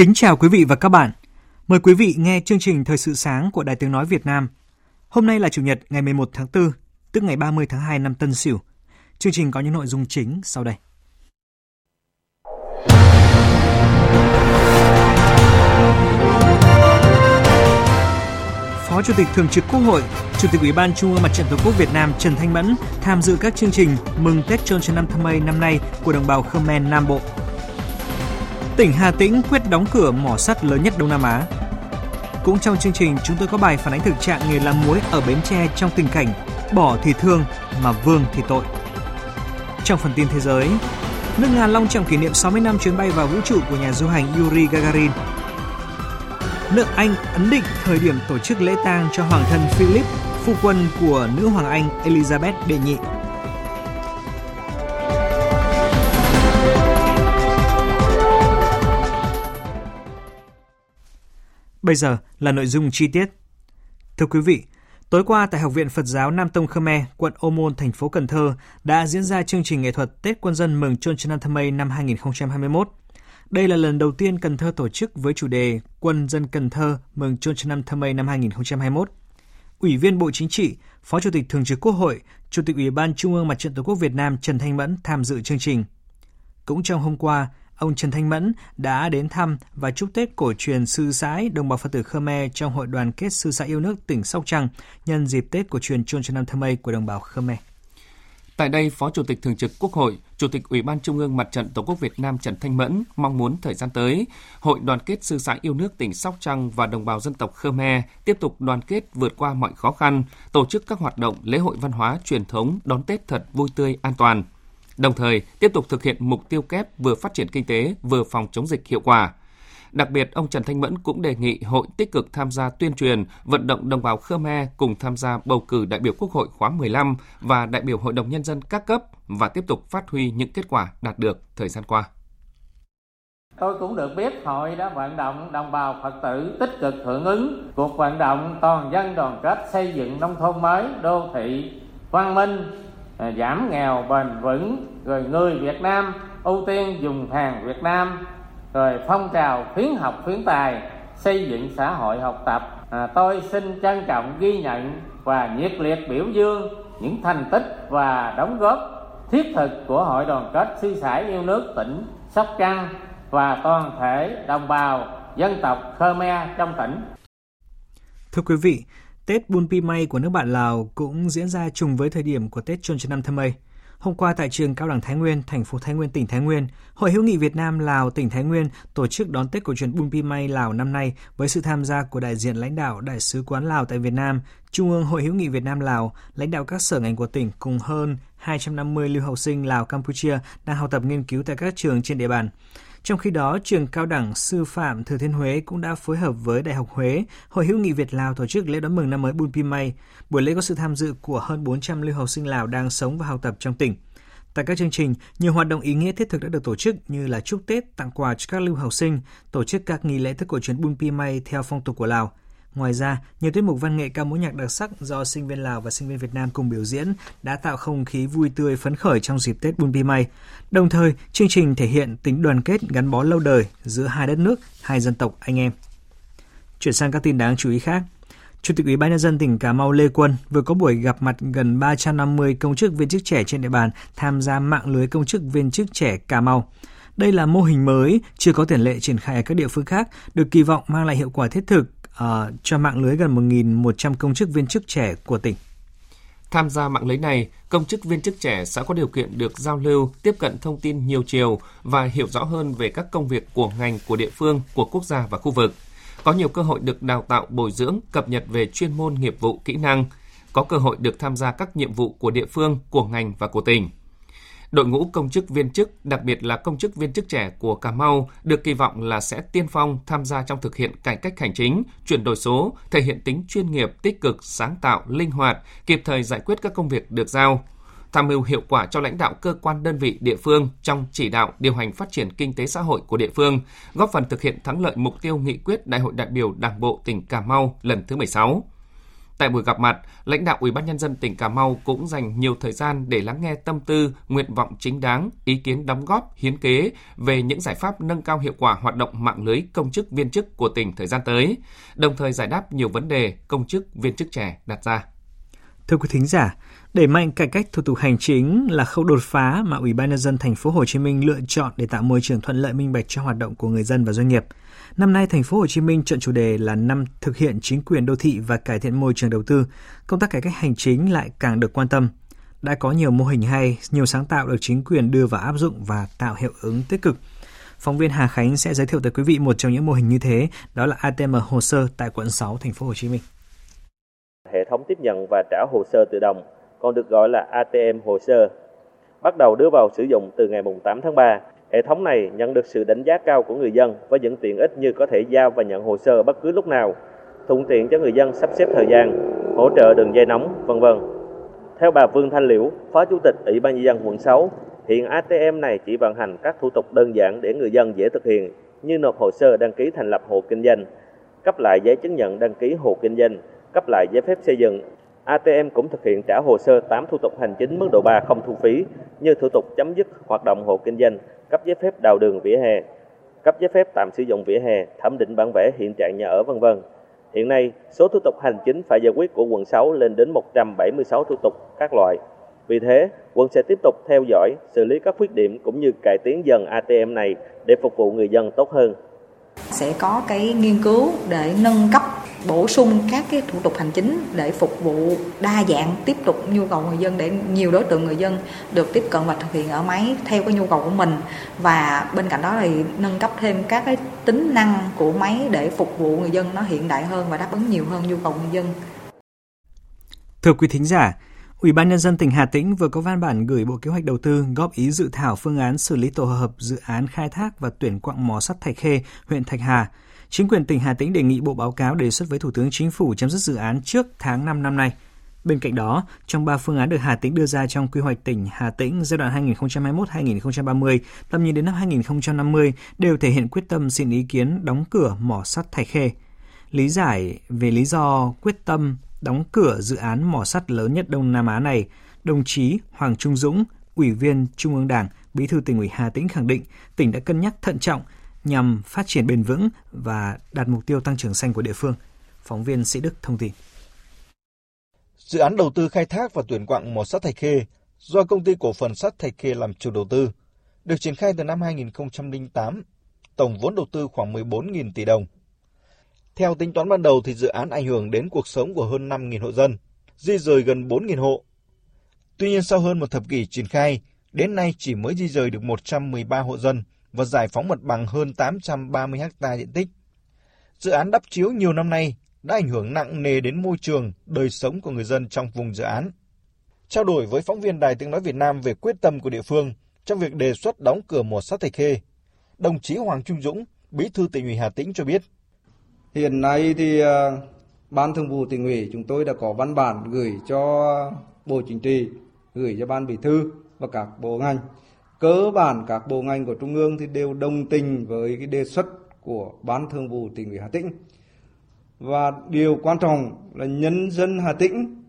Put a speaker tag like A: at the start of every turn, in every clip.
A: Kính chào quý vị và các bạn. Mời quý vị nghe chương trình Thời sự sáng của Đài Tiếng Nói Việt Nam. Hôm nay là Chủ nhật ngày 11 tháng 4, tức ngày 30 tháng 2 năm Tân Sửu. Chương trình có những nội dung chính sau đây. Phó Chủ tịch Thường trực Quốc hội, Chủ tịch Ủy ban Trung ương Mặt trận Tổ quốc Việt Nam Trần Thanh Mẫn tham dự các chương trình mừng Tết Chôn Trần Năm Thơ Mây năm nay của đồng bào Khmer Nam Bộ. Tỉnh Hà Tĩnh quyết đóng cửa mỏ sắt lớn nhất Đông Nam Á. Cũng trong chương trình, chúng tôi có bài phản ánh thực trạng nghề làm muối ở Bến Tre trong tình cảnh bỏ thì thương mà vương thì tội. Trong phần tin thế giới, nước Nga long trọng kỷ niệm 60 năm chuyến bay vào vũ trụ của nhà du hành Yuri Gagarin. Nước Anh ấn định thời điểm tổ chức lễ tang cho hoàng thân Philip, phu quân của nữ hoàng Anh Elizabeth đệ nhị. Bây giờ là nội dung chi tiết. Thưa quý vị, tối qua tại Học viện Phật giáo Nam Tông Khmer, quận Ô Môn, thành phố Cần Thơ đã diễn ra chương trình nghệ thuật Tết Quân dân mừng Chôn Trần Thơ Mây năm 2021. Đây là lần đầu tiên Cần Thơ tổ chức với chủ đề Quân dân Cần Thơ mừng Chôn Trần Thơ Mây năm 2021. Ủy viên Bộ Chính trị, Phó Chủ tịch Thường trực Quốc hội, Chủ tịch Ủy ban Trung ương Mặt trận Tổ quốc Việt Nam Trần Thanh Mẫn tham dự chương trình. Cũng trong hôm qua, ông Trần Thanh Mẫn đã đến thăm và chúc Tết cổ truyền sư sãi đồng bào Phật tử Khmer trong Hội đoàn kết sư sãi yêu nước tỉnh Sóc Trăng nhân dịp Tết cổ truyền Chôn Trần Nam Thơ Mây của đồng bào Khmer.
B: Tại đây, Phó Chủ tịch Thường trực Quốc hội, Chủ tịch Ủy ban Trung ương Mặt trận Tổ quốc Việt Nam Trần Thanh Mẫn mong muốn thời gian tới, Hội đoàn kết sư sãi yêu nước tỉnh Sóc Trăng và đồng bào dân tộc Khmer tiếp tục đoàn kết vượt qua mọi khó khăn, tổ chức các hoạt động lễ hội văn hóa truyền thống đón Tết thật vui tươi an toàn – đồng thời tiếp tục thực hiện mục tiêu kép vừa phát triển kinh tế vừa phòng chống dịch hiệu quả. Đặc biệt, ông Trần Thanh Mẫn cũng đề nghị hội tích cực tham gia tuyên truyền, vận động đồng bào Khmer cùng tham gia bầu cử đại biểu Quốc hội khóa 15 và đại biểu Hội đồng Nhân dân các cấp và tiếp tục phát huy những kết quả đạt được thời gian qua.
C: Tôi cũng được biết hội đã vận động đồng bào Phật tử tích cực hưởng ứng cuộc vận động toàn dân đoàn kết xây dựng nông thôn mới, đô thị, văn minh, giảm nghèo bền vững rồi người Việt Nam ưu tiên dùng hàng Việt Nam rồi phong trào khuyến học khuyến tài xây dựng xã hội học tập à, tôi xin trân trọng ghi nhận và nhiệt liệt biểu dương những thành tích và đóng góp thiết thực của hội đoàn kết sư sãi yêu nước tỉnh Sóc Trăng và toàn thể đồng bào dân tộc Khmer trong tỉnh.
A: Thưa quý vị, Tết Bun Pi May của nước bạn Lào cũng diễn ra trùng với thời điểm của Tết Chôn Trần Nam Thơ Mây. Hôm qua tại trường Cao đẳng Thái Nguyên, thành phố Thái Nguyên, tỉnh Thái Nguyên, Hội hữu nghị Việt Nam Lào tỉnh Thái Nguyên tổ chức đón Tết cổ truyền Bun Pi Lào năm nay với sự tham gia của đại diện lãnh đạo Đại sứ quán Lào tại Việt Nam, Trung ương Hội hữu nghị Việt Nam Lào, lãnh đạo các sở ngành của tỉnh cùng hơn 250 lưu học sinh Lào Campuchia đang học tập nghiên cứu tại các trường trên địa bàn. Trong khi đó, trường cao đẳng sư phạm Thừa Thiên Huế cũng đã phối hợp với Đại học Huế, Hội hữu nghị Việt Lào tổ chức lễ đón mừng năm mới Bun Pimay. Buổi lễ có sự tham dự của hơn 400 lưu học sinh Lào đang sống và học tập trong tỉnh. Tại các chương trình, nhiều hoạt động ý nghĩa thiết thực đã được tổ chức như là chúc Tết, tặng quà cho các lưu học sinh, tổ chức các nghi lễ thức cổ truyền Bun Pimay theo phong tục của Lào. Ngoài ra, nhiều tiết mục văn nghệ ca mối nhạc đặc sắc do sinh viên Lào và sinh viên Việt Nam cùng biểu diễn đã tạo không khí vui tươi phấn khởi trong dịp Tết Bun Pi May. Đồng thời, chương trình thể hiện tính đoàn kết gắn bó lâu đời giữa hai đất nước, hai dân tộc anh em. Chuyển sang các tin đáng chú ý khác. Chủ tịch Ủy ban nhân dân tỉnh Cà Mau Lê Quân vừa có buổi gặp mặt gần 350 công chức viên chức trẻ trên địa bàn tham gia mạng lưới công chức viên chức trẻ Cà Mau. Đây là mô hình mới chưa có tiền lệ triển khai ở các địa phương khác, được kỳ vọng mang lại hiệu quả thiết thực uh, cho mạng lưới gần 1.100 công chức viên chức trẻ của tỉnh.
B: Tham gia mạng lưới này, công chức viên chức trẻ sẽ có điều kiện được giao lưu, tiếp cận thông tin nhiều chiều và hiểu rõ hơn về các công việc của ngành, của địa phương, của quốc gia và khu vực. Có nhiều cơ hội được đào tạo bồi dưỡng, cập nhật về chuyên môn nghiệp vụ, kỹ năng, có cơ hội được tham gia các nhiệm vụ của địa phương, của ngành và của tỉnh. Đội ngũ công chức viên chức, đặc biệt là công chức viên chức trẻ của Cà Mau được kỳ vọng là sẽ tiên phong tham gia trong thực hiện cải cách hành chính, chuyển đổi số, thể hiện tính chuyên nghiệp, tích cực, sáng tạo, linh hoạt, kịp thời giải quyết các công việc được giao, tham mưu hiệu quả cho lãnh đạo cơ quan đơn vị địa phương trong chỉ đạo điều hành phát triển kinh tế xã hội của địa phương, góp phần thực hiện thắng lợi mục tiêu nghị quyết Đại hội đại biểu Đảng bộ tỉnh Cà Mau lần thứ 16. Tại buổi gặp mặt, lãnh đạo Ủy ban nhân dân tỉnh Cà Mau cũng dành nhiều thời gian để lắng nghe tâm tư, nguyện vọng chính đáng, ý kiến đóng góp, hiến kế về những giải pháp nâng cao hiệu quả hoạt động mạng lưới công chức viên chức của tỉnh thời gian tới, đồng thời giải đáp nhiều vấn đề công chức viên chức trẻ đặt ra.
A: Thưa quý thính giả, đẩy mạnh cải cách thủ tục hành chính là khâu đột phá mà Ủy ban nhân dân thành phố Hồ Chí Minh lựa chọn để tạo môi trường thuận lợi minh bạch cho hoạt động của người dân và doanh nghiệp. Năm nay, thành phố Hồ Chí Minh chọn chủ đề là năm thực hiện chính quyền đô thị và cải thiện môi trường đầu tư. Công tác cải cách hành chính lại càng được quan tâm. Đã có nhiều mô hình hay, nhiều sáng tạo được chính quyền đưa vào áp dụng và tạo hiệu ứng tích cực. Phóng viên Hà Khánh sẽ giới thiệu tới quý vị một trong những mô hình như thế, đó là ATM hồ sơ tại quận 6 thành phố Hồ Chí Minh.
D: Hệ thống tiếp nhận và trả hồ sơ tự động, còn được gọi là ATM hồ sơ, bắt đầu đưa vào sử dụng từ ngày 8 tháng 3 Hệ thống này nhận được sự đánh giá cao của người dân với những tiện ích như có thể giao và nhận hồ sơ bất cứ lúc nào, thuận tiện cho người dân sắp xếp thời gian, hỗ trợ đường dây nóng, vân vân. Theo bà Vương Thanh Liễu, Phó Chủ tịch Ủy ban nhân dân quận 6, hiện ATM này chỉ vận hành các thủ tục đơn giản để người dân dễ thực hiện như nộp hồ sơ đăng ký thành lập hộ kinh doanh, cấp lại giấy chứng nhận đăng ký hộ kinh doanh, cấp lại giấy phép xây dựng, ATM cũng thực hiện trả hồ sơ 8 thủ tục hành chính mức độ 3 không thu phí như thủ tục chấm dứt hoạt động hộ kinh doanh, cấp giấy phép đào đường vỉa hè, cấp giấy phép tạm sử dụng vỉa hè, thẩm định bản vẽ hiện trạng nhà ở vân vân. Hiện nay, số thủ tục hành chính phải giải quyết của quận 6 lên đến 176 thủ tục các loại. Vì thế, quận sẽ tiếp tục theo dõi, xử lý các khuyết điểm cũng như cải tiến dần ATM này để phục vụ người dân tốt hơn.
E: Sẽ có cái nghiên cứu để nâng cấp bổ sung các cái thủ tục hành chính để phục vụ đa dạng tiếp tục nhu cầu người dân để nhiều đối tượng người dân được tiếp cận và thực hiện ở máy theo cái nhu cầu của mình và bên cạnh đó thì nâng cấp thêm các cái tính năng của máy để phục vụ người dân nó hiện đại hơn và đáp ứng nhiều hơn nhu cầu người dân.
A: Thưa quý thính giả, Ủy ban nhân dân tỉnh Hà Tĩnh vừa có văn bản gửi Bộ Kế hoạch Đầu tư góp ý dự thảo phương án xử lý tổ hợp dự án khai thác và tuyển quặng mỏ sắt Thạch Khê, huyện Thạch Hà Chính quyền tỉnh Hà Tĩnh đề nghị Bộ báo cáo đề xuất với Thủ tướng Chính phủ chấm dứt dự án trước tháng 5 năm nay. Bên cạnh đó, trong 3 phương án được Hà Tĩnh đưa ra trong quy hoạch tỉnh Hà Tĩnh giai đoạn 2021-2030, tầm nhìn đến năm 2050 đều thể hiện quyết tâm xin ý kiến đóng cửa mỏ sắt Thạch Khê. Lý giải về lý do quyết tâm đóng cửa dự án mỏ sắt lớn nhất Đông Nam Á này, đồng chí Hoàng Trung Dũng, Ủy viên Trung ương Đảng, Bí thư tỉnh ủy Hà Tĩnh khẳng định tỉnh đã cân nhắc thận trọng nhằm phát triển bền vững và đạt mục tiêu tăng trưởng xanh của địa phương. Phóng viên Sĩ Đức thông tin.
F: Dự án đầu tư khai thác và tuyển quặng mỏ sắt Thạch Khê do công ty cổ phần sắt Thạch Khê làm chủ đầu tư, được triển khai từ năm 2008, tổng vốn đầu tư khoảng 14.000 tỷ đồng. Theo tính toán ban đầu thì dự án ảnh hưởng đến cuộc sống của hơn 5.000 hộ dân, di rời gần 4.000 hộ. Tuy nhiên sau hơn một thập kỷ triển khai, đến nay chỉ mới di rời được 113 hộ dân và giải phóng mặt bằng hơn 830 ha diện tích. Dự án đắp chiếu nhiều năm nay đã ảnh hưởng nặng nề đến môi trường, đời sống của người dân trong vùng dự án. Trao đổi với phóng viên Đài Tiếng Nói Việt Nam về quyết tâm của địa phương trong việc đề xuất đóng cửa mỏ sắt Thạch Khê, đồng chí Hoàng Trung Dũng, Bí thư tỉnh ủy Hà Tĩnh cho biết.
G: Hiện nay thì ờ, Ban Thường vụ tỉnh ủy chúng tôi đã có văn bản gửi cho Bộ Chính trị, gửi cho Ban Bí thư và các bộ ngành. Cơ bản các bộ ngành của trung ương thì đều đồng tình với cái đề xuất của ban thường vụ tỉnh ủy Hà Tĩnh. Và điều quan trọng là nhân dân Hà Tĩnh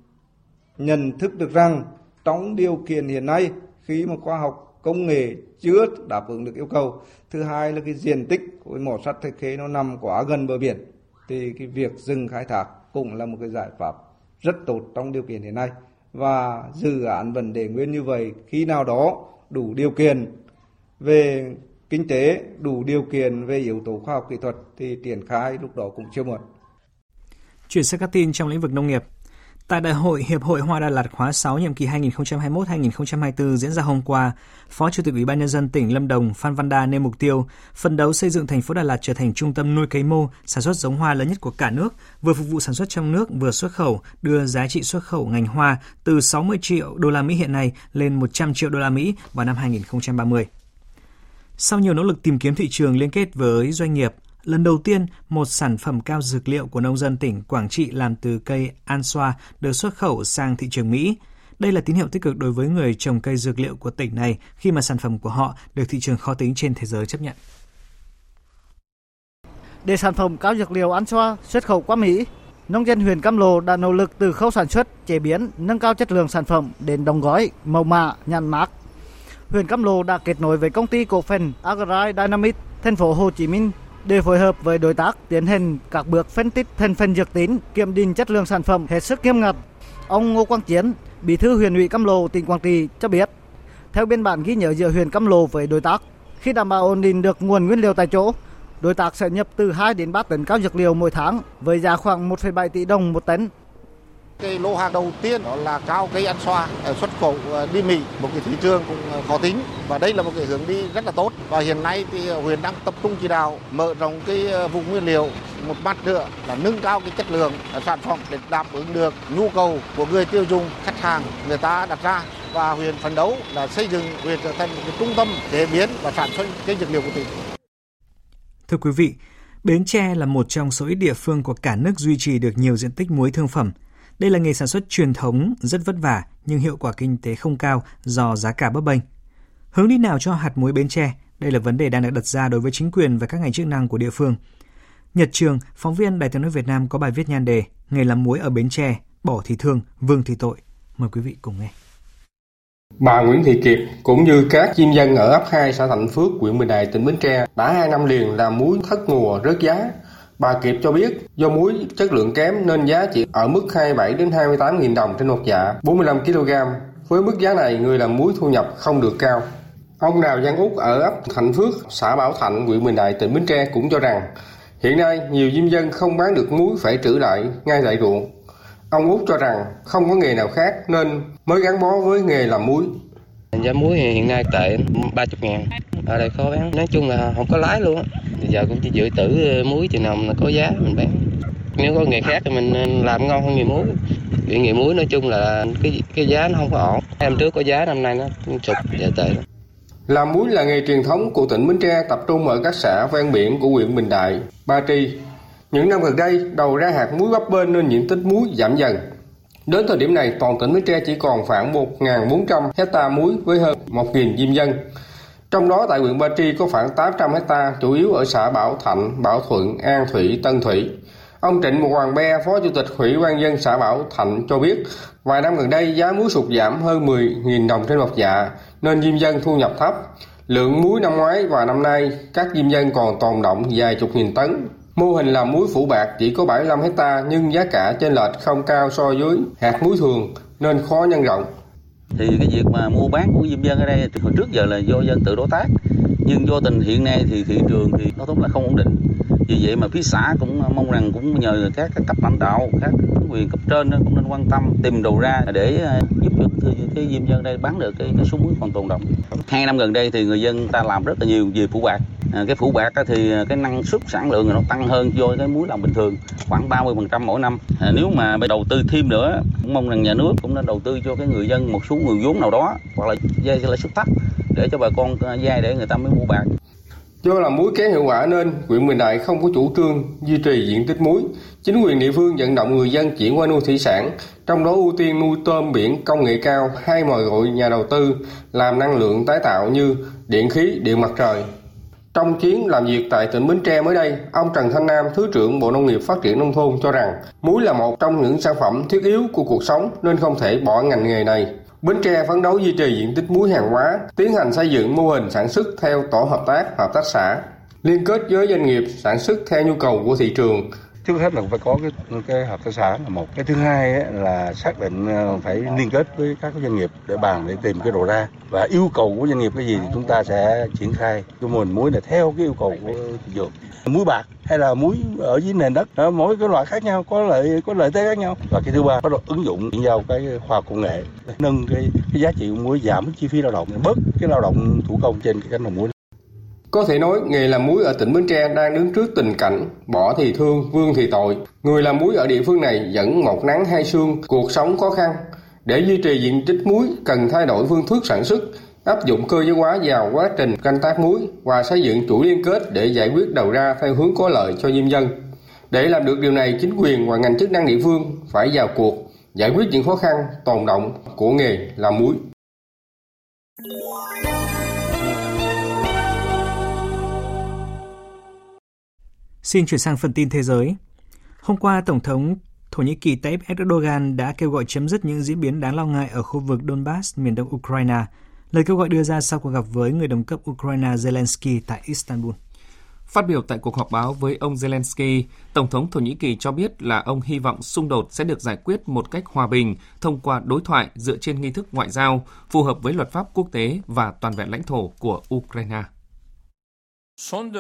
G: nhận thức được rằng trong điều kiện hiện nay khi mà khoa học công nghệ chưa đáp ứng được yêu cầu thứ hai là cái diện tích của mỏ sắt thạch khê nó nằm quá gần bờ biển thì cái việc dừng khai thác cũng là một cái giải pháp rất tốt trong điều kiện hiện nay và dự án vấn đề nguyên như vậy khi nào đó đủ điều kiện về kinh tế, đủ điều kiện về yếu tố khoa học kỹ thuật thì triển khai lúc đó cũng chưa muộn.
A: Chuyển sang các tin trong lĩnh vực nông nghiệp. Tại Đại hội Hiệp hội Hoa Đà Lạt khóa 6 nhiệm kỳ 2021-2024 diễn ra hôm qua, Phó Chủ tịch Ủy ban nhân dân tỉnh Lâm Đồng Phan Văn Đa nêu mục tiêu phấn đấu xây dựng thành phố Đà Lạt trở thành trung tâm nuôi cấy mô, sản xuất giống hoa lớn nhất của cả nước, vừa phục vụ sản xuất trong nước vừa xuất khẩu, đưa giá trị xuất khẩu ngành hoa từ 60 triệu đô la Mỹ hiện nay lên 100 triệu đô la Mỹ vào năm 2030. Sau nhiều nỗ lực tìm kiếm thị trường liên kết với doanh nghiệp, Lần đầu tiên, một sản phẩm cao dược liệu của nông dân tỉnh Quảng Trị làm từ cây an xoa được xuất khẩu sang thị trường Mỹ. Đây là tín hiệu tích cực đối với người trồng cây dược liệu của tỉnh này khi mà sản phẩm của họ được thị trường khó tính trên thế giới chấp nhận.
H: Để sản phẩm cao dược liệu an xoa xuất khẩu qua Mỹ, nông dân huyện Cam Lô đã nỗ lực từ khâu sản xuất, chế biến, nâng cao chất lượng sản phẩm đến đóng gói, màu mã, nhãn mác. Huyện Cam Lô đã kết nối với công ty cổ phần Agri Dynamics thành phố Hồ Chí Minh để phối hợp với đối tác tiến hành các bước phân tích thành phần dược tín, kiểm định chất lượng sản phẩm hết sức nghiêm ngặt. Ông Ngô Quang Chiến, Bí thư huyện ủy Cam Lô, tỉnh Quảng Trị cho biết, theo biên bản ghi nhớ giữa huyện Cam Lô với đối tác, khi đảm bảo ổn định được nguồn nguyên liệu tại chỗ, đối tác sẽ nhập từ 2 đến 3 tấn cao dược liệu mỗi tháng với giá khoảng 1,7 tỷ đồng một tấn
I: cái lô hàng đầu tiên đó là cao cây ăn xoa ờ, xuất khẩu ờ, đi Mỹ một cái thị trường cũng ờ, khó tính và đây là một cái hướng đi rất là tốt và hiện nay thì huyện đang tập trung chỉ đạo mở rộng cái vùng nguyên liệu một mặt nữa là nâng cao cái chất lượng sản phẩm để đáp ứng được nhu cầu của người tiêu dùng khách hàng người ta đặt ra và huyện phấn đấu là xây dựng huyện trở thành một cái trung tâm chế biến và sản xuất cây dược liệu của tỉnh.
A: Thưa quý vị, Bến Tre là một trong số ít địa phương của cả nước duy trì được nhiều diện tích muối thương phẩm. Đây là nghề sản xuất truyền thống rất vất vả nhưng hiệu quả kinh tế không cao do giá cả bấp bênh. Hướng đi nào cho hạt muối Bến Tre? Đây là vấn đề đang được đặt ra đối với chính quyền và các ngành chức năng của địa phương. Nhật Trường, phóng viên Đài tiếng nói Việt Nam có bài viết nhan đề Nghề làm muối ở Bến Tre, bỏ thì thương, vương thì tội. Mời quý vị cùng nghe.
J: Bà Nguyễn Thị Kiệt cũng như các chim dân ở ấp 2 xã Thạnh Phước, huyện Bình Đại, tỉnh Bến Tre đã hai năm liền làm muối thất mùa rớt giá. Bà Kiệp cho biết do muối chất lượng kém nên giá chỉ ở mức 27 đến 28 nghìn đồng trên một dạ 45 kg. Với mức giá này, người làm muối thu nhập không được cao. Ông Đào Giang Úc ở ấp Thạnh Phước, xã Bảo Thạnh, huyện Bình Đại, tỉnh Bến Tre cũng cho rằng hiện nay nhiều diêm dân không bán được muối phải trữ lại ngay tại ruộng. Ông Úc cho rằng không có nghề nào khác nên mới gắn bó với nghề làm muối.
K: Giá muối hiện nay tệ 30 ngàn, ở đây khó bán, nói chung là không có lái luôn á giờ cũng chỉ dự trữ ờ, muối chừng nào có giá mình bán nếu có nghề khác thì mình ờ, làm ngon hơn nghề muối vì nghề muối nói chung là cái cái giá nó không có ổn năm trước có giá năm nay nó sụt giờ tệ
J: làm muối là nghề truyền thống của tỉnh Bến Tre tập trung ở các xã ven biển của huyện Bình Đại, Ba Tri. Những năm gần đây, đầu ra hạt muối bắp bên nên diện tích muối giảm dần. Đến thời điểm này, toàn tỉnh Bến Tre chỉ còn khoảng 1.400 hecta muối với hơn 1.000 diêm dân. Trong đó tại huyện Ba Tri có khoảng 800 hecta, chủ yếu ở xã Bảo Thạnh, Bảo Thuận, An Thủy, Tân Thủy. Ông Trịnh Một Hoàng Be, Phó Chủ tịch Ủy ban dân xã Bảo Thạnh cho biết, vài năm gần đây giá muối sụt giảm hơn 10.000 đồng trên một dạ, nên diêm dân thu nhập thấp. Lượng muối năm ngoái và năm nay, các diêm dân còn tồn động vài chục nghìn tấn. Mô hình làm muối phủ bạc chỉ có 75 hecta nhưng giá cả trên lệch không cao so với hạt muối thường nên khó nhân rộng
L: thì cái việc mà mua bán của diêm dân ở đây thì hồi trước giờ là do dân tự đối tác. Nhưng vô tình hiện nay thì thị trường thì nó tốt là không ổn định. Vì vậy mà phía xã cũng mong rằng cũng nhờ các, các cấp lãnh đạo các quyền cấp trên cũng nên quan tâm tìm đầu ra để ờ, giúp cho cái diêm dân đây bán được cái, cái số muối còn tồn động. Hai năm gần đây thì người dân ta làm rất là nhiều về phủ bạc à, cái phủ bạc thì à, cái năng suất sản lượng nó tăng hơn vô cái muối làm bình thường khoảng 30 phần trăm mỗi năm à, nếu mà đầu tư thêm nữa cũng mong rằng nhà nước cũng nên đầu tư cho cái người dân một số nguồn vốn nào đó hoặc là dây lãi suất thấp để cho bà con à, vay để người ta mới mua bạc
J: Do làm muối kém hiệu quả nên huyện Bình Đại không có chủ trương duy trì diện tích muối. Chính quyền địa phương vận động người dân chuyển qua nuôi thủy sản, trong đó ưu tiên nuôi tôm biển công nghệ cao hay mời gọi nhà đầu tư làm năng lượng tái tạo như điện khí, điện mặt trời. Trong chuyến làm việc tại tỉnh Bến Tre mới đây, ông Trần Thanh Nam, Thứ trưởng Bộ Nông nghiệp Phát triển Nông thôn cho rằng muối là một trong những sản phẩm thiết yếu của cuộc sống nên không thể bỏ ngành nghề này. Bến Tre phấn đấu duy trì diện tích muối hàng hóa, tiến hành xây dựng mô hình sản xuất theo tổ hợp tác, hợp tác xã, liên kết với doanh nghiệp sản xuất theo nhu cầu của thị trường,
M: trước hết là phải có cái cái hợp tác xã là một. Cái thứ hai ấy, là xác định ờ, phải liên kết với các doanh nghiệp để bàn để tìm cái đầu ra. Và yêu cầu của doanh nghiệp cái gì thì chúng ta sẽ triển khai. Cái mô hình muối này theo cái yêu cầu của thị trường. Muối bạc hay là muối ở dưới nền đất đó, mỗi cái loại khác nhau có lợi có lợi thế khác nhau. Và cái thứ ba bắt đầu ứng dụng vào cái khoa học công nghệ. Nâng cái, cái giá trị của muối giảm chi phí lao động bớt cái lao động thủ công trên cái cánh đồng muối
J: có thể nói, nghề làm muối ở tỉnh Bến Tre đang đứng trước tình cảnh bỏ thì thương, vương thì tội. Người làm muối ở địa phương này vẫn một nắng hai sương, cuộc sống khó khăn. Để duy trì diện tích muối, cần thay đổi phương thức sản xuất, áp dụng cơ giới hóa vào quá trình canh tác muối và xây dựng chuỗi liên kết để giải quyết đầu ra theo hướng có lợi cho diêm dân. Để làm được điều này, chính quyền và ngành chức năng địa phương phải vào cuộc, giải quyết những khó khăn tồn động của nghề làm muối.
A: Xin chuyển sang phần tin thế giới. Hôm qua, Tổng thống Thổ Nhĩ Kỳ Tayyip Erdogan đã kêu gọi chấm dứt những diễn biến đáng lo ngại ở khu vực Donbass, miền đông Ukraine. Lời kêu gọi đưa ra sau cuộc gặp với người đồng cấp Ukraine Zelensky tại Istanbul.
B: Phát biểu tại cuộc họp báo với ông Zelensky, Tổng thống Thổ Nhĩ Kỳ cho biết là ông hy vọng xung đột sẽ được giải quyết một cách hòa bình thông qua đối thoại dựa trên nghi thức ngoại giao, phù hợp với luật pháp quốc tế và toàn vẹn lãnh thổ của Ukraine.
N: Chúng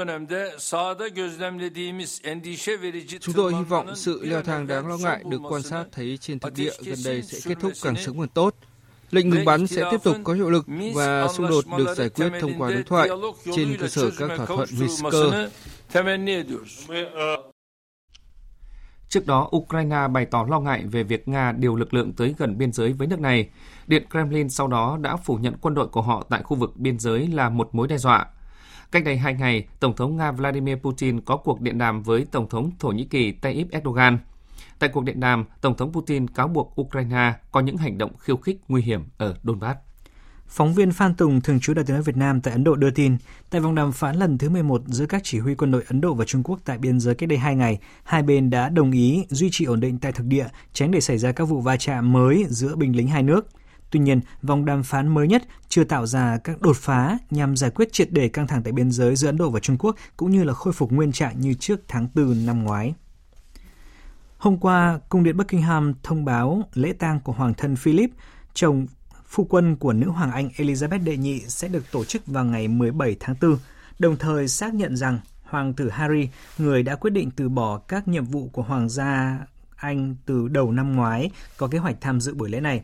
N: tôi hy vọng sự leo thang đáng lo ngại được quan sát thấy trên thực địa gần đây sẽ kết thúc càng sớm càng tốt. Lệnh ngừng bắn sẽ tiếp tục có hiệu lực và xung đột được giải quyết thông qua đối thoại trên cơ sở các thỏa thuận Minsk.
B: Trước đó, Ukraine bày tỏ lo ngại về việc Nga điều lực lượng tới gần biên giới với nước này. Điện Kremlin sau đó đã phủ nhận quân đội của họ tại khu vực biên giới là một mối đe dọa. Cách đây hai ngày, Tổng thống Nga Vladimir Putin có cuộc điện đàm với Tổng thống Thổ Nhĩ Kỳ Tayyip Erdogan. Tại cuộc điện đàm, Tổng thống Putin cáo buộc Ukraine có những hành động khiêu khích nguy hiểm ở Donbass.
A: Phóng viên Phan Tùng, thường trú đại tiếng nói Việt Nam tại Ấn Độ đưa tin, tại vòng đàm phán lần thứ 11 giữa các chỉ huy quân đội Ấn Độ và Trung Quốc tại biên giới cách đây hai ngày, hai bên đã đồng ý duy trì ổn định tại thực địa, tránh để xảy ra các vụ va chạm mới giữa binh lính hai nước – Tuy nhiên, vòng đàm phán mới nhất chưa tạo ra các đột phá nhằm giải quyết triệt đề căng thẳng tại biên giới giữa Ấn Độ và Trung Quốc cũng như là khôi phục nguyên trạng như trước tháng 4 năm ngoái. Hôm qua, Cung điện Buckingham thông báo lễ tang của Hoàng thân Philip, chồng phu quân của nữ hoàng Anh Elizabeth đệ nhị sẽ được tổ chức vào ngày 17 tháng 4, đồng thời xác nhận rằng Hoàng tử Harry, người đã quyết định từ bỏ các nhiệm vụ của Hoàng gia Anh từ đầu năm ngoái, có kế hoạch tham dự buổi lễ này.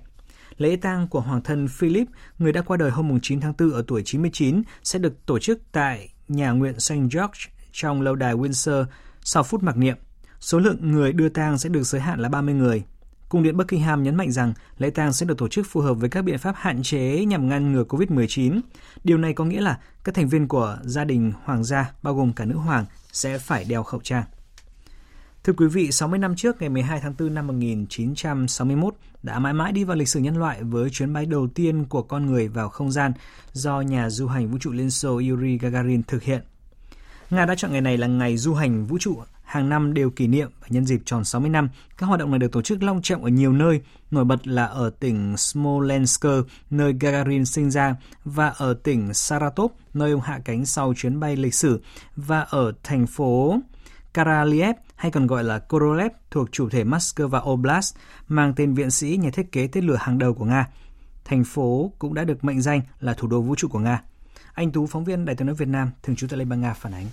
A: Lễ tang của Hoàng thân Philip, người đã qua đời hôm 9 tháng 4 ở tuổi 99, sẽ được tổ chức tại nhà nguyện St. George trong lâu đài Windsor sau phút mặc niệm. Số lượng người đưa tang sẽ được giới hạn là 30 người. Cung điện Buckingham nhấn mạnh rằng lễ tang sẽ được tổ chức phù hợp với các biện pháp hạn chế nhằm ngăn ngừa COVID-19. Điều này có nghĩa là các thành viên của gia đình hoàng gia, bao gồm cả nữ hoàng, sẽ phải đeo khẩu trang. Thưa quý vị, 60 năm trước, ngày 12 tháng 4 năm 1961, đã mãi mãi đi vào lịch sử nhân loại với chuyến bay đầu tiên của con người vào không gian do nhà du hành vũ trụ Liên Xô Yuri Gagarin thực hiện. Nga đã chọn ngày này là ngày du hành vũ trụ hàng năm đều kỷ niệm và nhân dịp tròn 60 năm. Các hoạt động này được tổ chức long trọng ở nhiều nơi, nổi bật là ở tỉnh Smolensk, nơi Gagarin sinh ra, và ở tỉnh Saratov, nơi ông hạ cánh sau chuyến bay lịch sử, và ở thành phố Karaliev hay còn gọi là Korolev thuộc chủ thể Moscow Oblast, mang tên viện sĩ nhà thiết kế tên lửa hàng đầu của Nga. Thành phố cũng đã được mệnh danh là thủ đô vũ trụ của Nga. Anh Tú, phóng viên Đài tiếng nói Việt Nam, thường trú tại Liên bang Nga phản ánh.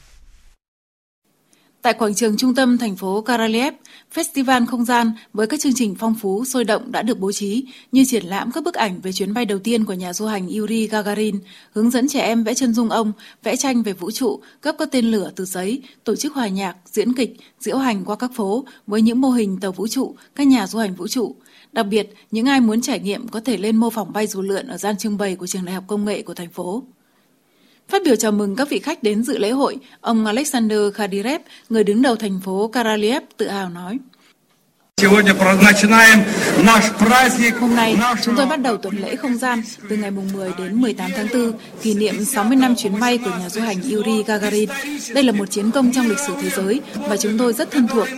O: Tại quảng trường trung tâm thành phố Karaliev, festival không gian với các chương trình phong phú, sôi động đã được bố trí như triển lãm các bức ảnh về chuyến bay đầu tiên của nhà du hành Yuri Gagarin, hướng dẫn trẻ em vẽ chân dung ông, vẽ tranh về vũ trụ, cấp các tên lửa từ giấy, tổ chức hòa nhạc, diễn kịch, diễu hành qua các phố với những mô hình tàu vũ trụ, các nhà du hành vũ trụ. Đặc biệt, những ai muốn trải nghiệm có thể lên mô phỏng bay dù lượn ở gian trưng bày của trường đại học công nghệ của thành phố. Phát biểu chào mừng các vị khách đến dự lễ hội, ông Alexander Khadirev, người đứng đầu thành phố Karaliev, tự hào nói. Hôm nay, chúng tôi bắt đầu tuần lễ không gian từ ngày 10 đến 18 tháng 4, kỷ niệm 60 năm chuyến bay của nhà du hành Yuri Gagarin. Đây là một chiến công trong lịch sử thế giới và chúng tôi rất thân thuộc.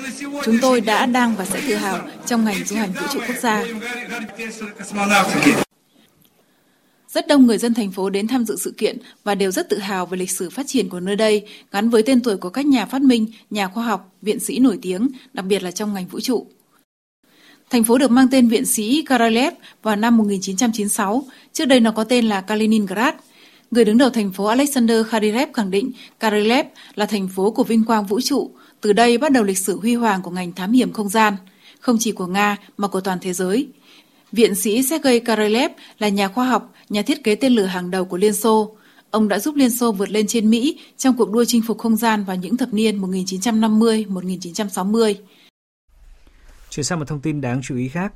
O: Chúng tôi đã, đang và sẽ tự hào trong ngành du hành vũ trụ quốc gia. Rất đông người dân thành phố đến tham dự sự kiện và đều rất tự hào về lịch sử phát triển của nơi đây, gắn với tên tuổi của các nhà phát minh, nhà khoa học, viện sĩ nổi tiếng, đặc biệt là trong ngành vũ trụ. Thành phố được mang tên viện sĩ Karalev vào năm 1996, trước đây nó có tên là Kaliningrad. Người đứng đầu thành phố Alexander Kharirev khẳng định Karalev là thành phố của vinh quang vũ trụ, từ đây bắt đầu lịch sử huy hoàng của ngành thám hiểm không gian, không chỉ của Nga mà của toàn thế giới. Viện sĩ Sergei Karalev là nhà khoa học, nhà thiết kế tên lửa hàng đầu của Liên Xô. Ông đã giúp Liên Xô vượt lên trên Mỹ trong cuộc đua chinh phục không gian vào những thập niên 1950-1960.
A: Chuyển sang một thông tin đáng chú ý khác.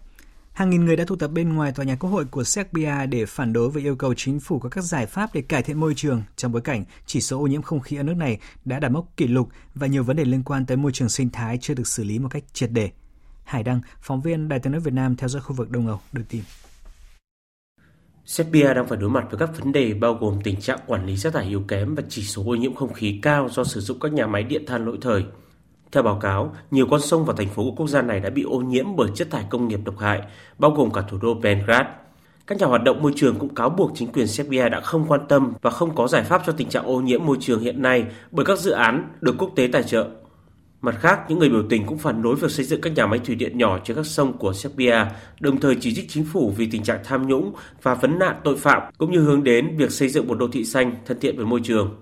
A: Hàng nghìn người đã tụ tập bên ngoài tòa nhà quốc hội của Serbia để phản đối với yêu cầu chính phủ có các giải pháp để cải thiện môi trường trong bối cảnh chỉ số ô nhiễm không khí ở nước này đã đạt mốc kỷ lục và nhiều vấn đề liên quan tới môi trường sinh thái chưa được xử lý một cách triệt để. Hải Đăng, phóng viên Đài tiếng nói Việt Nam theo dõi khu vực Đông Âu đưa tin.
P: Serbia đang phải đối mặt với các vấn đề bao gồm tình trạng quản lý rác thải yếu kém và chỉ số ô nhiễm không khí cao do sử dụng các nhà máy điện than lỗi thời. Theo báo cáo, nhiều con sông và thành phố của quốc gia này đã bị ô nhiễm bởi chất thải công nghiệp độc hại, bao gồm cả thủ đô Belgrade. Các nhà hoạt động môi trường cũng cáo buộc chính quyền Serbia đã không quan tâm và không có giải pháp cho tình trạng ô nhiễm môi trường hiện nay bởi các dự án được quốc tế tài trợ. Mặt khác, những người biểu tình cũng phản đối việc xây dựng các nhà máy thủy điện nhỏ trên các sông của Serbia, đồng thời chỉ trích chính phủ vì tình trạng tham nhũng và vấn nạn tội phạm, cũng như hướng đến việc xây dựng một đô thị xanh thân thiện với môi trường.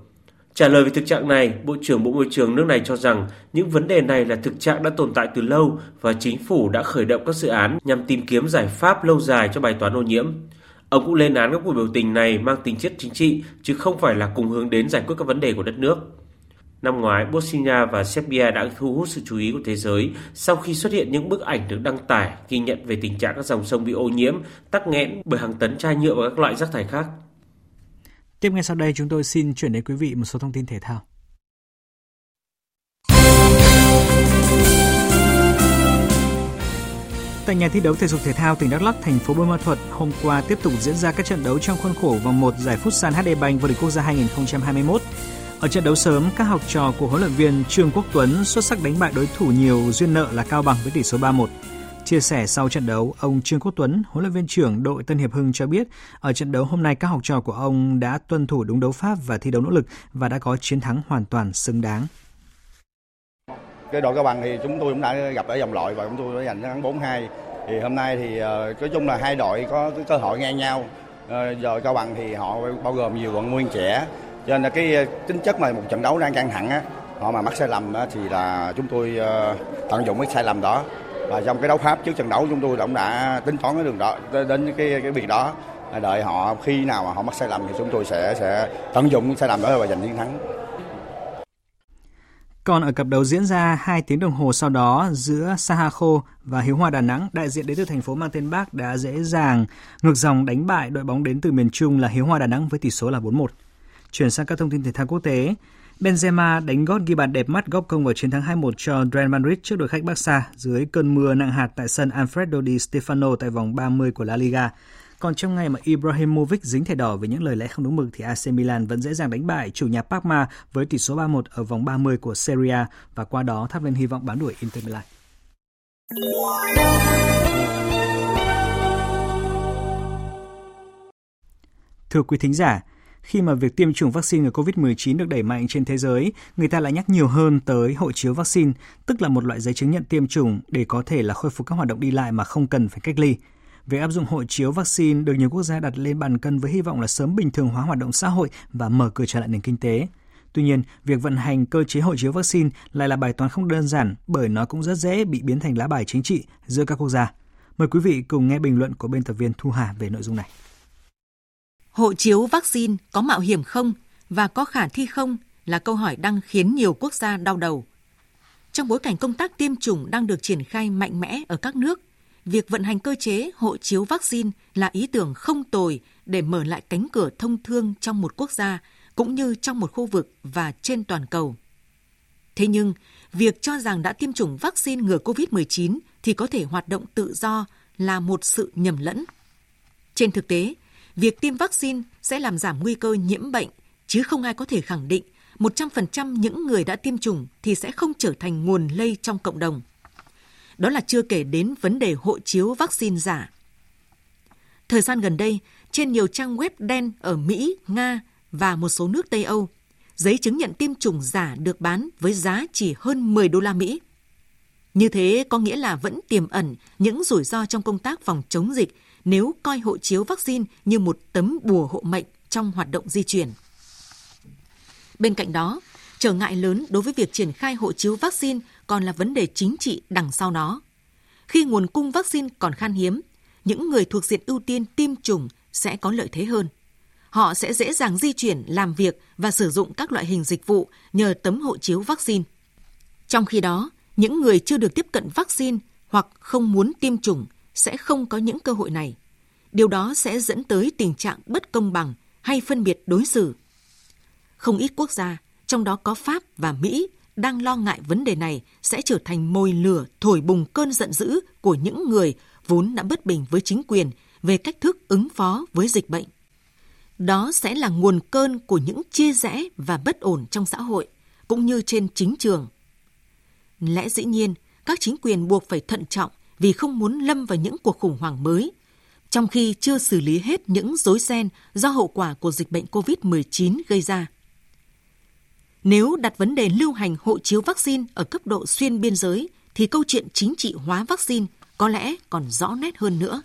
P: Trả lời về thực trạng này, Bộ trưởng Bộ Môi trường nước này cho rằng những vấn đề này là thực trạng đã tồn tại từ lâu và chính phủ đã khởi động các dự án nhằm tìm kiếm giải pháp lâu dài cho bài toán ô nhiễm. Ông cũng lên án các cuộc biểu tình này mang tính chất chính trị chứ không phải là cùng hướng đến giải quyết các vấn đề của đất nước. Năm ngoái, Bosnia và Serbia đã thu hút sự chú ý của thế giới sau khi xuất hiện những bức ảnh được đăng tải ghi nhận về tình trạng các dòng sông bị ô nhiễm, tắc nghẽn bởi hàng tấn chai nhựa và các loại rác thải khác.
A: Tiếp ngay sau đây chúng tôi xin chuyển đến quý vị một số thông tin thể thao. Tại nhà thi đấu thể dục thể thao tỉnh Đắk Lắk, thành phố Buôn Ma Thuột, hôm qua tiếp tục diễn ra các trận đấu trong khuôn khổ vòng 1 giải Futsal HD Bank vô địch quốc gia 2021. Ở trận đấu sớm, các học trò của huấn luyện viên Trương Quốc Tuấn xuất sắc đánh bại đối thủ nhiều duyên nợ là Cao Bằng với tỷ số 3-1. Chia sẻ sau trận đấu, ông Trương Quốc Tuấn, huấn luyện viên trưởng đội Tân Hiệp Hưng cho biết, ở trận đấu hôm nay các học trò của ông đã tuân thủ đúng đấu pháp và thi đấu nỗ lực và đã có chiến thắng hoàn toàn xứng đáng.
Q: Cái đội Cao Bằng thì chúng tôi cũng đã gặp ở vòng loại và chúng tôi đã giành thắng 4-2. Thì hôm nay thì ờ, nói chung là hai đội có cái cơ hội ngang nhau. Ờ, rồi giờ Cao Bằng thì họ bao gồm nhiều vận nguyên trẻ cho nên là cái ờ, tính chất mà một trận đấu đang căng thẳng á họ mà mắc sai lầm á, thì là chúng tôi ờ, tận dụng cái sai lầm đó và trong cái đấu pháp trước trận đấu chúng tôi cũng đã tính toán cái đường đó đến cái cái việc đó đợi họ khi nào mà họ mắc sai lầm thì chúng tôi sẽ sẽ tận dụng sai lầm đó và giành chiến thắng.
A: Còn ở cặp đấu diễn ra 2 tiếng đồng hồ sau đó giữa Sahako và Hiếu Hòa Đà Nẵng, đại diện đến từ thành phố mang tên Bác đã dễ dàng ngược dòng đánh bại đội bóng đến từ miền Trung là Hiếu Hòa Đà Nẵng với tỷ số là 4-1. Chuyển sang các thông tin thể thao quốc tế, Benzema đánh gót ghi bàn đẹp mắt góp công vào chiến thắng 2-1 cho Real Madrid trước đội khách Barca dưới cơn mưa nặng hạt tại sân Alfredo Di Stefano tại vòng 30 của La Liga. Còn trong ngày mà Ibrahimovic dính thẻ đỏ với những lời lẽ không đúng mực thì AC Milan vẫn dễ dàng đánh bại chủ nhà Parma với tỷ số 3-1 ở vòng 30 của Serie A và qua đó thắp lên hy vọng bám đuổi Inter Milan. Thưa quý thính giả, khi mà việc tiêm chủng vaccine ngừa COVID-19 được đẩy mạnh trên thế giới, người ta lại nhắc nhiều hơn tới hộ chiếu vaccine, tức là một loại giấy chứng nhận tiêm chủng để có thể là khôi phục các hoạt động đi lại mà không cần phải cách ly. Việc áp dụng hộ chiếu vaccine được nhiều quốc gia đặt lên bàn cân với hy vọng là sớm bình thường hóa hoạt động xã hội và mở cửa trở lại nền kinh tế. Tuy nhiên, việc vận hành cơ chế hộ chiếu vaccine lại là bài toán không đơn giản bởi nó cũng rất dễ bị biến thành lá bài chính trị giữa các quốc gia. Mời quý vị cùng nghe bình luận của biên tập viên Thu Hà về nội dung này.
R: Hộ chiếu vaccine có mạo hiểm không và có khả thi không là câu hỏi đang khiến nhiều quốc gia đau đầu. Trong bối cảnh công tác tiêm chủng đang được triển khai mạnh mẽ ở các nước, việc vận hành cơ chế hộ chiếu vaccine là ý tưởng không tồi để mở lại cánh cửa thông thương trong một quốc gia cũng như trong một khu vực và trên toàn cầu. Thế nhưng, việc cho rằng đã tiêm chủng vaccine ngừa COVID-19 thì có thể hoạt động tự do là một sự nhầm lẫn. Trên thực tế, việc tiêm vaccine sẽ làm giảm nguy cơ nhiễm bệnh, chứ không ai có thể khẳng định 100% những người đã tiêm chủng thì sẽ không trở thành nguồn lây trong cộng đồng. Đó là chưa kể đến vấn đề hộ chiếu vaccine giả. Thời gian gần đây, trên nhiều trang web đen ở Mỹ, Nga và một số nước Tây Âu. Giấy chứng nhận tiêm chủng giả được bán với giá chỉ hơn 10 đô la Mỹ. Như thế có nghĩa là vẫn tiềm ẩn những rủi ro trong công tác phòng chống dịch nếu coi hộ chiếu vaccine như một tấm bùa hộ mệnh trong hoạt động di chuyển. Bên cạnh đó, trở ngại lớn đối với việc triển khai hộ chiếu vaccine còn là vấn đề chính trị đằng sau nó. Khi nguồn cung vaccine còn khan hiếm, những người thuộc diện ưu tiên tiêm chủng sẽ có lợi thế hơn. Họ sẽ dễ dàng di chuyển, làm việc và sử dụng các loại hình dịch vụ nhờ tấm hộ chiếu vaccine. Trong khi đó, những người chưa được tiếp cận vaccine hoặc không muốn tiêm chủng sẽ không có những cơ hội này. Điều đó sẽ dẫn tới tình trạng bất công bằng hay phân biệt đối xử. Không ít quốc gia, trong đó có Pháp và Mỹ, đang lo ngại vấn đề này sẽ trở thành mồi lửa thổi bùng cơn giận dữ của những người vốn đã bất bình với chính quyền về cách thức ứng phó với dịch bệnh. Đó sẽ là nguồn cơn của những chia rẽ và bất ổn trong xã hội, cũng như trên chính trường. Lẽ dĩ nhiên, các chính quyền buộc phải thận trọng vì không muốn lâm vào những cuộc khủng hoảng mới, trong khi chưa xử lý hết những rối ren do hậu quả của dịch bệnh COVID-19 gây ra. Nếu đặt vấn đề lưu hành hộ chiếu vaccine ở cấp độ xuyên biên giới, thì câu chuyện chính trị hóa vaccine có lẽ còn rõ nét hơn nữa.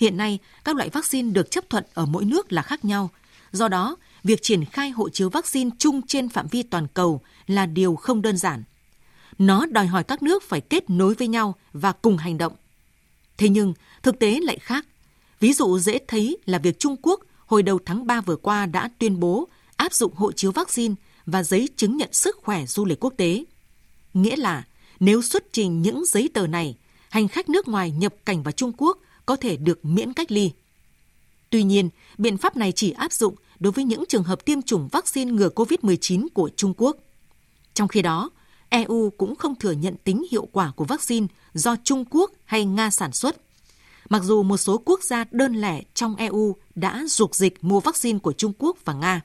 R: Hiện nay, các loại vaccine được chấp thuận ở mỗi nước là khác nhau. Do đó, việc triển khai hộ chiếu vaccine chung trên phạm vi toàn cầu là điều không đơn giản. Nó đòi hỏi các nước phải kết nối với nhau và cùng hành động. Thế nhưng, thực tế lại khác. Ví dụ dễ thấy là việc Trung Quốc hồi đầu tháng 3 vừa qua đã tuyên bố áp dụng hộ chiếu vaccine và giấy chứng nhận sức khỏe du lịch quốc tế. Nghĩa là nếu xuất trình những giấy tờ này, hành khách nước ngoài nhập cảnh vào Trung Quốc có thể được miễn cách ly. Tuy nhiên, biện pháp này chỉ áp dụng đối với những trường hợp tiêm chủng vaccine ngừa COVID-19 của Trung Quốc. Trong khi đó, EU cũng không thừa nhận tính hiệu quả của vaccine do Trung Quốc hay Nga sản xuất. Mặc dù một số quốc gia đơn lẻ trong EU đã dục dịch mua vaccine của Trung Quốc và Nga.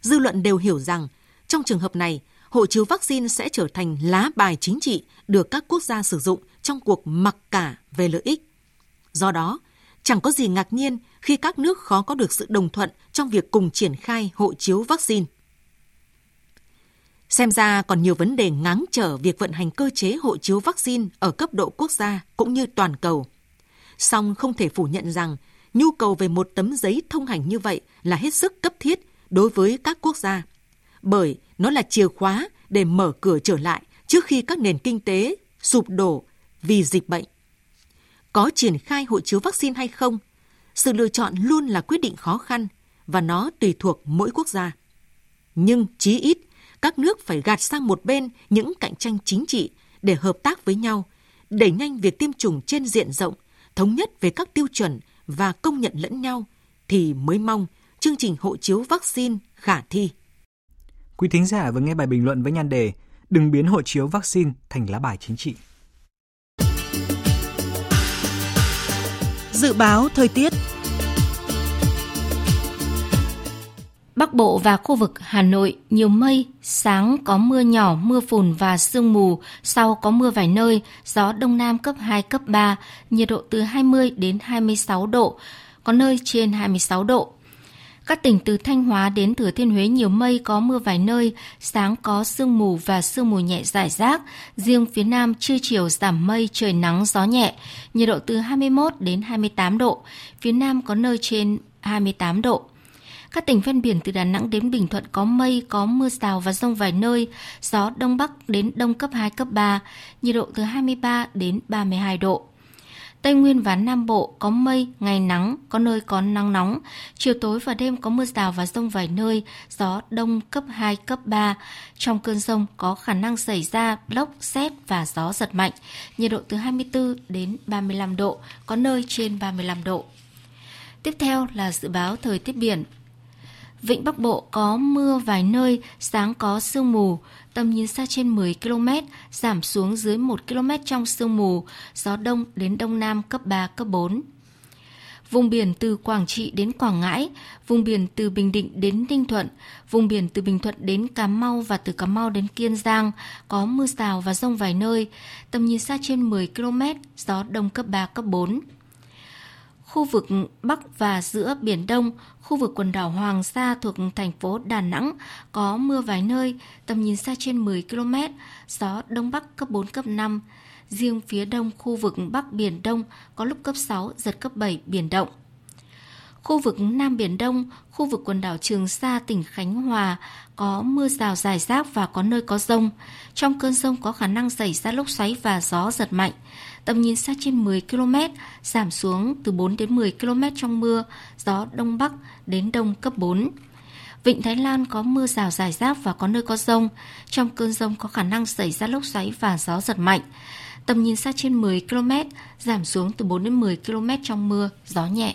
R: Dư luận đều hiểu rằng, trong trường hợp này, hộ chiếu vaccine sẽ trở thành lá bài chính trị được các quốc gia sử dụng trong cuộc mặc cả về lợi ích. Do đó, chẳng có gì ngạc nhiên khi các nước khó có được sự đồng thuận trong việc cùng triển khai hộ chiếu vaccine. Xem ra còn nhiều vấn đề ngáng trở việc vận hành cơ chế hộ chiếu vaccine ở cấp độ quốc gia cũng như toàn cầu. Song không thể phủ nhận rằng nhu cầu về một tấm giấy thông hành như vậy là hết sức cấp thiết đối với các quốc gia, bởi nó là chìa khóa để mở cửa trở lại trước khi các nền kinh tế sụp đổ vì dịch bệnh. Có triển khai hộ chiếu vaccine hay không, sự lựa chọn luôn là quyết định khó khăn và nó tùy thuộc mỗi quốc gia. Nhưng chí ít, các nước phải gạt sang một bên những cạnh tranh chính trị để hợp tác với nhau, đẩy nhanh việc tiêm chủng trên diện rộng, thống nhất về các tiêu chuẩn và công nhận lẫn nhau, thì mới mong chương trình hộ chiếu vaccine khả thi.
A: Quý thính giả vừa nghe bài bình luận với nhan đề Đừng biến hộ chiếu vaccine thành lá bài chính trị.
R: Dự báo thời tiết
S: Bắc Bộ và khu vực Hà Nội nhiều mây, sáng có mưa nhỏ, mưa phùn và sương mù, sau có mưa vài nơi, gió đông nam cấp 2, cấp 3, nhiệt độ từ 20 đến 26 độ, có nơi trên 26 độ. Các tỉnh từ Thanh Hóa đến Thừa Thiên Huế nhiều mây có mưa vài nơi, sáng có sương mù và sương mù nhẹ rải rác. Riêng phía Nam trưa chiều giảm mây, trời nắng, gió nhẹ, nhiệt độ từ 21 đến 28 độ. Phía Nam có nơi trên 28 độ. Các tỉnh ven biển từ Đà Nẵng đến Bình Thuận có mây, có mưa rào và rông vài nơi, gió đông bắc đến đông cấp 2, cấp 3, nhiệt độ từ 23 đến 32 độ. Tây Nguyên và Nam Bộ có mây, ngày nắng, có nơi có nắng nóng. Chiều tối và đêm có mưa rào và rông vài nơi, gió đông cấp 2, cấp 3. Trong cơn rông có khả năng xảy ra lốc, xét và gió giật mạnh. Nhiệt độ từ 24 đến 35 độ, có nơi trên 35 độ. Tiếp theo là dự báo thời tiết biển. Vịnh Bắc Bộ có mưa vài nơi, sáng có sương mù, tầm nhìn xa trên 10 km, giảm xuống dưới 1 km trong sương mù, gió đông đến đông nam cấp 3, cấp 4. Vùng biển từ Quảng Trị đến Quảng Ngãi, vùng biển từ Bình Định đến Ninh Thuận, vùng biển từ Bình Thuận đến Cà Mau và từ Cà Mau đến Kiên Giang có mưa rào và rông vài nơi, tầm nhìn xa trên 10 km, gió đông cấp 3, cấp 4 Khu vực Bắc và giữa Biển Đông, khu vực quần đảo Hoàng Sa thuộc thành phố Đà Nẵng có mưa vài nơi, tầm nhìn xa trên 10 km, gió Đông Bắc cấp 4, cấp 5. Riêng phía đông khu vực Bắc Biển Đông có lúc cấp 6, giật cấp 7, biển động. Khu vực Nam Biển Đông, khu vực quần đảo Trường Sa, tỉnh Khánh Hòa có mưa rào rải rác và có nơi có rông. Trong cơn rông có khả năng xảy ra lốc xoáy và gió giật mạnh. Tầm nhìn xa trên 10 km, giảm xuống từ 4 đến 10 km trong mưa, gió Đông Bắc đến Đông cấp 4. Vịnh Thái Lan có mưa rào rải rác và có nơi có rông. Trong cơn rông có khả năng xảy ra lốc xoáy và gió giật mạnh. Tầm nhìn xa trên 10 km, giảm xuống từ 4 đến 10 km trong mưa, gió nhẹ.